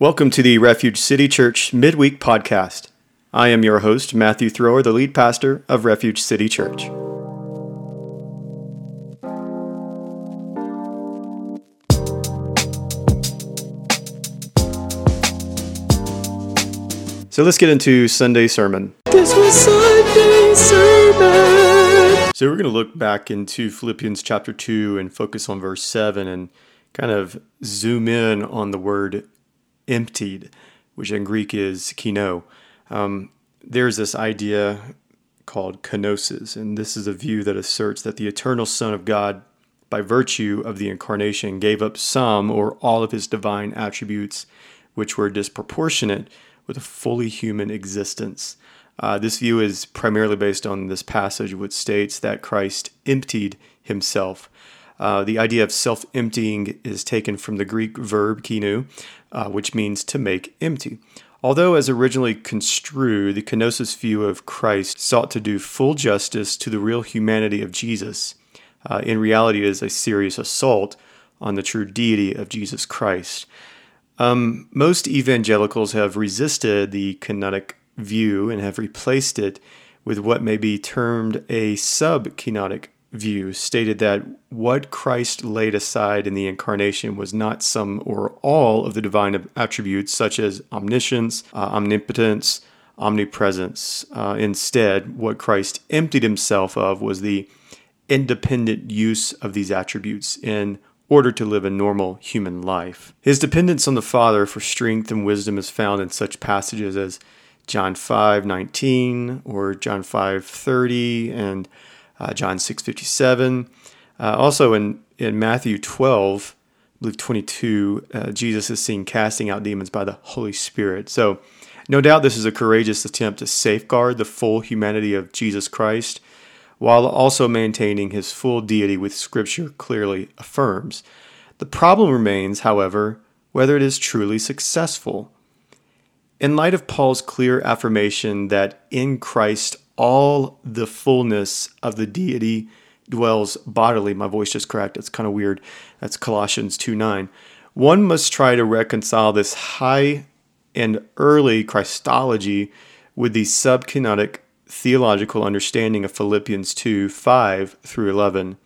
Welcome to the Refuge City Church Midweek Podcast. I am your host, Matthew Thrower, the lead pastor of Refuge City Church. So let's get into Sunday sermon. This was Sunday sermon. So we're going to look back into Philippians chapter 2 and focus on verse 7 and kind of zoom in on the word emptied, which in Greek is kino. Um, there's this idea called kenosis, and this is a view that asserts that the eternal Son of God, by virtue of the incarnation, gave up some or all of his divine attributes, which were disproportionate with a fully human existence. Uh, this view is primarily based on this passage, which states that Christ emptied himself. Uh, the idea of self emptying is taken from the Greek verb kinu, uh, which means to make empty. Although, as originally construed, the kenosis view of Christ sought to do full justice to the real humanity of Jesus, uh, in reality, it is a serious assault on the true deity of Jesus Christ. Um, most evangelicals have resisted the kenotic view and have replaced it with what may be termed a sub kenotic view stated that what Christ laid aside in the incarnation was not some or all of the divine attributes, such as omniscience, uh, omnipotence, omnipresence. Uh, instead, what Christ emptied himself of was the independent use of these attributes in order to live a normal human life. His dependence on the Father for strength and wisdom is found in such passages as John 5:19 or John 5:30 and uh, John 6:57. Uh, also in in Matthew 12, I believe 22, uh, Jesus is seen casting out demons by the Holy Spirit. So, no doubt this is a courageous attempt to safeguard the full humanity of Jesus Christ while also maintaining his full deity, which Scripture clearly affirms. The problem remains, however, whether it is truly successful. In light of Paul's clear affirmation that in Christ all the fullness of the deity dwells bodily. My voice just cracked. It's kind of weird. That's Colossians 2 9. One must try to reconcile this high and early Christology with the subkenotic theological understanding of Philippians 2 5 through 11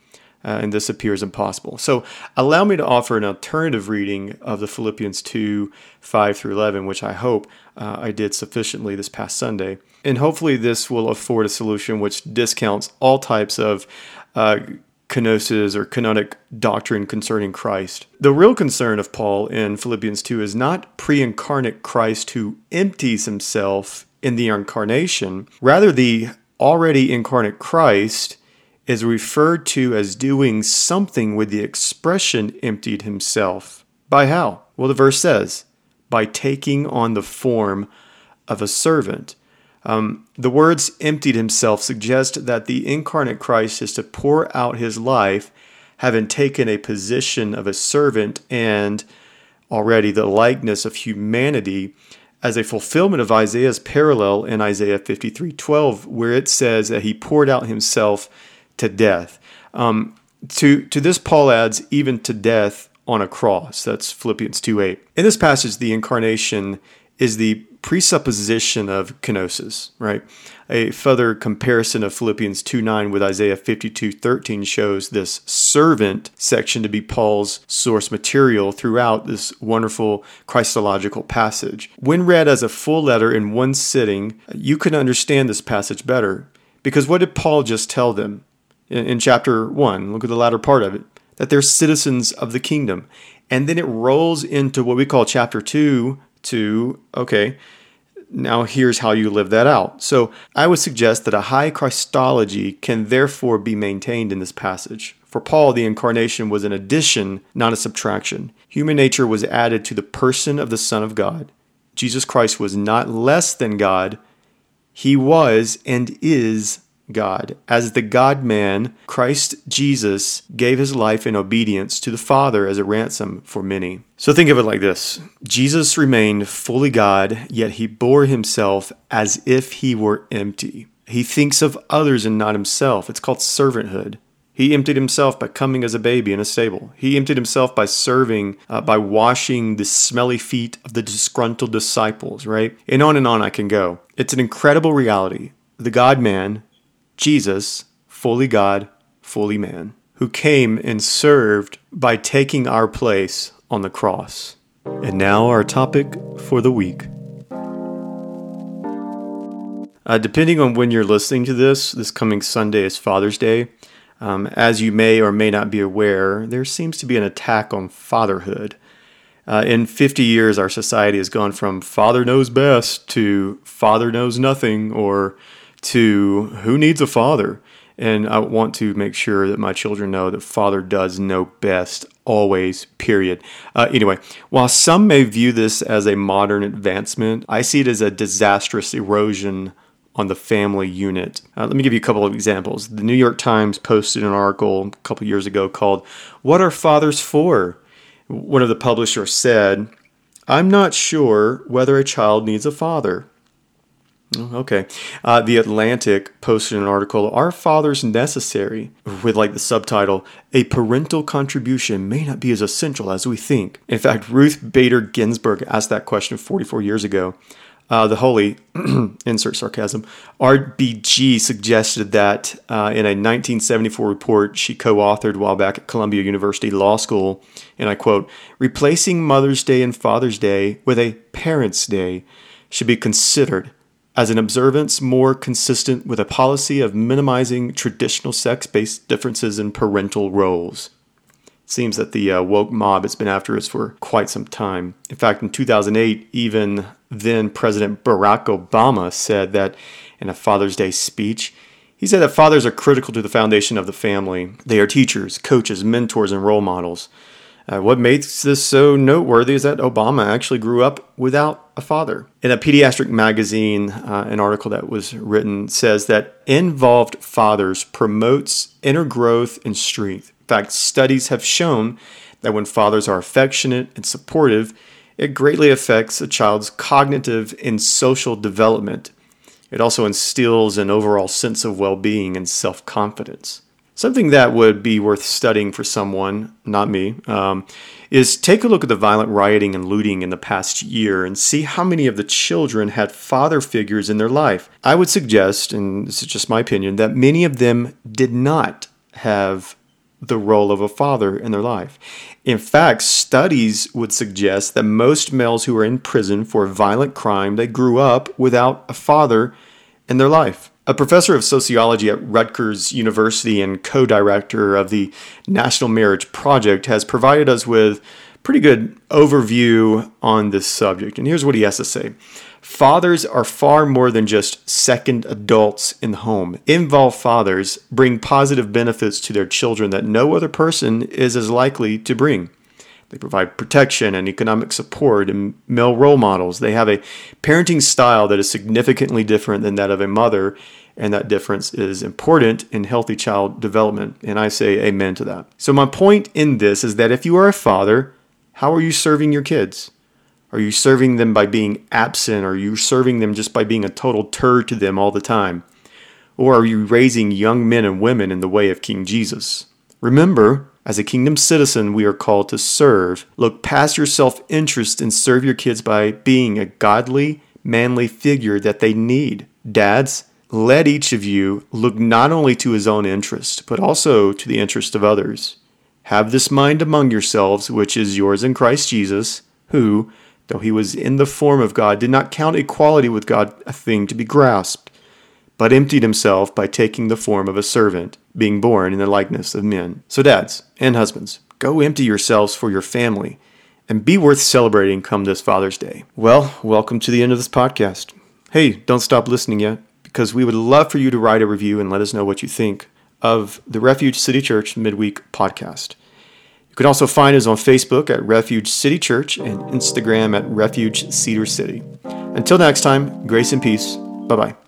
uh, and this appears impossible. So, allow me to offer an alternative reading of the Philippians 2 5 through 11, which I hope uh, I did sufficiently this past Sunday. And hopefully, this will afford a solution which discounts all types of uh, kenosis or kenotic doctrine concerning Christ. The real concern of Paul in Philippians 2 is not pre incarnate Christ who empties himself in the incarnation, rather, the already incarnate Christ is referred to as doing something with the expression emptied himself. By how? Well, the verse says, by taking on the form of a servant. Um, the words emptied himself suggest that the incarnate Christ is to pour out his life, having taken a position of a servant and already the likeness of humanity as a fulfillment of Isaiah's parallel in Isaiah 53:12 where it says that he poured out himself to death. Um, to, to this, Paul adds, even to death on a cross. That's Philippians 2 8. In this passage, the incarnation is the presupposition of kenosis, right? A further comparison of Philippians 2 9 with Isaiah 52 13 shows this servant section to be Paul's source material throughout this wonderful Christological passage. When read as a full letter in one sitting, you can understand this passage better. Because what did Paul just tell them? In, chapter 1, look at the latter part of it, that they're citizens of the kingdom. And then it rolls into what we call chapter 2 to, okay, now here's how you live that out. So I would suggest that a high Christology can therefore be maintained in this passage. For Paul, the incarnation was an addition, not a subtraction. Human nature was added to the person of the Son of God. Jesus Christ was not less than God, he was and is God. As the God man, Christ Jesus gave his life in obedience to the Father as a ransom for many. So think of it like this Jesus remained fully God, yet he bore himself as if he were empty. He thinks of others and not himself. It's called servanthood. He emptied himself by coming as a baby in a stable. He emptied himself by serving, uh, by washing the smelly feet of the disgruntled disciples, right? And on and on I can go. It's an incredible reality. The God man, Jesus, fully God, fully man, who came and served by taking our place on the cross. And now, our topic for the week. Uh, depending on when you're listening to this, this coming Sunday is Father's Day. Um, as you may or may not be aware, there seems to be an attack on fatherhood. Uh, in 50 years, our society has gone from father knows best to father knows nothing or to who needs a father. And I want to make sure that my children know that father does know best always, period. Uh, anyway, while some may view this as a modern advancement, I see it as a disastrous erosion on the family unit. Uh, let me give you a couple of examples. The New York Times posted an article a couple years ago called What Are Fathers For? One of the publishers said, I'm not sure whether a child needs a father. Oh, okay. Uh, the Atlantic posted an article, Are Fathers Necessary? with like the subtitle, A Parental Contribution May Not Be as Essential as We Think. In fact, Ruth Bader Ginsburg asked that question 44 years ago. Uh, the Holy, insert sarcasm, RBG suggested that uh, in a 1974 report she co authored while back at Columbia University Law School, and I quote, replacing Mother's Day and Father's Day with a Parents' Day should be considered as an observance more consistent with a policy of minimizing traditional sex based differences in parental roles. It seems that the uh, woke mob has been after us for quite some time. In fact, in 2008, even then President Barack Obama said that in a Father's Day speech, he said that fathers are critical to the foundation of the family. They are teachers, coaches, mentors, and role models. Uh, what makes this so noteworthy is that Obama actually grew up without a father. In a pediatric magazine, uh, an article that was written says that involved fathers promotes inner growth and strength. In fact, studies have shown that when fathers are affectionate and supportive, it greatly affects a child's cognitive and social development. It also instills an overall sense of well being and self confidence. Something that would be worth studying for someone, not me, um, is take a look at the violent rioting and looting in the past year and see how many of the children had father figures in their life. I would suggest, and this is just my opinion, that many of them did not have the role of a father in their life. In fact, studies would suggest that most males who are in prison for violent crime, they grew up without a father in their life. A professor of sociology at Rutgers University and co director of the National Marriage Project has provided us with pretty good overview on this subject. And here's what he has to say Fathers are far more than just second adults in the home. Involved fathers bring positive benefits to their children that no other person is as likely to bring. They provide protection and economic support and male role models. They have a parenting style that is significantly different than that of a mother, and that difference is important in healthy child development. And I say amen to that. So, my point in this is that if you are a father, how are you serving your kids? Are you serving them by being absent? Are you serving them just by being a total turd to them all the time? Or are you raising young men and women in the way of King Jesus? Remember, as a kingdom citizen, we are called to serve. Look past your self interest and serve your kids by being a godly, manly figure that they need. Dads, let each of you look not only to his own interest, but also to the interest of others. Have this mind among yourselves, which is yours in Christ Jesus, who, though he was in the form of God, did not count equality with God a thing to be grasped but emptied himself by taking the form of a servant, being born in the likeness of men. So, dads and husbands, go empty yourselves for your family and be worth celebrating come this Father's Day. Well, welcome to the end of this podcast. Hey, don't stop listening yet, because we would love for you to write a review and let us know what you think of the Refuge City Church Midweek podcast. You can also find us on Facebook at Refuge City Church and Instagram at Refuge Cedar City. Until next time, grace and peace. Bye bye.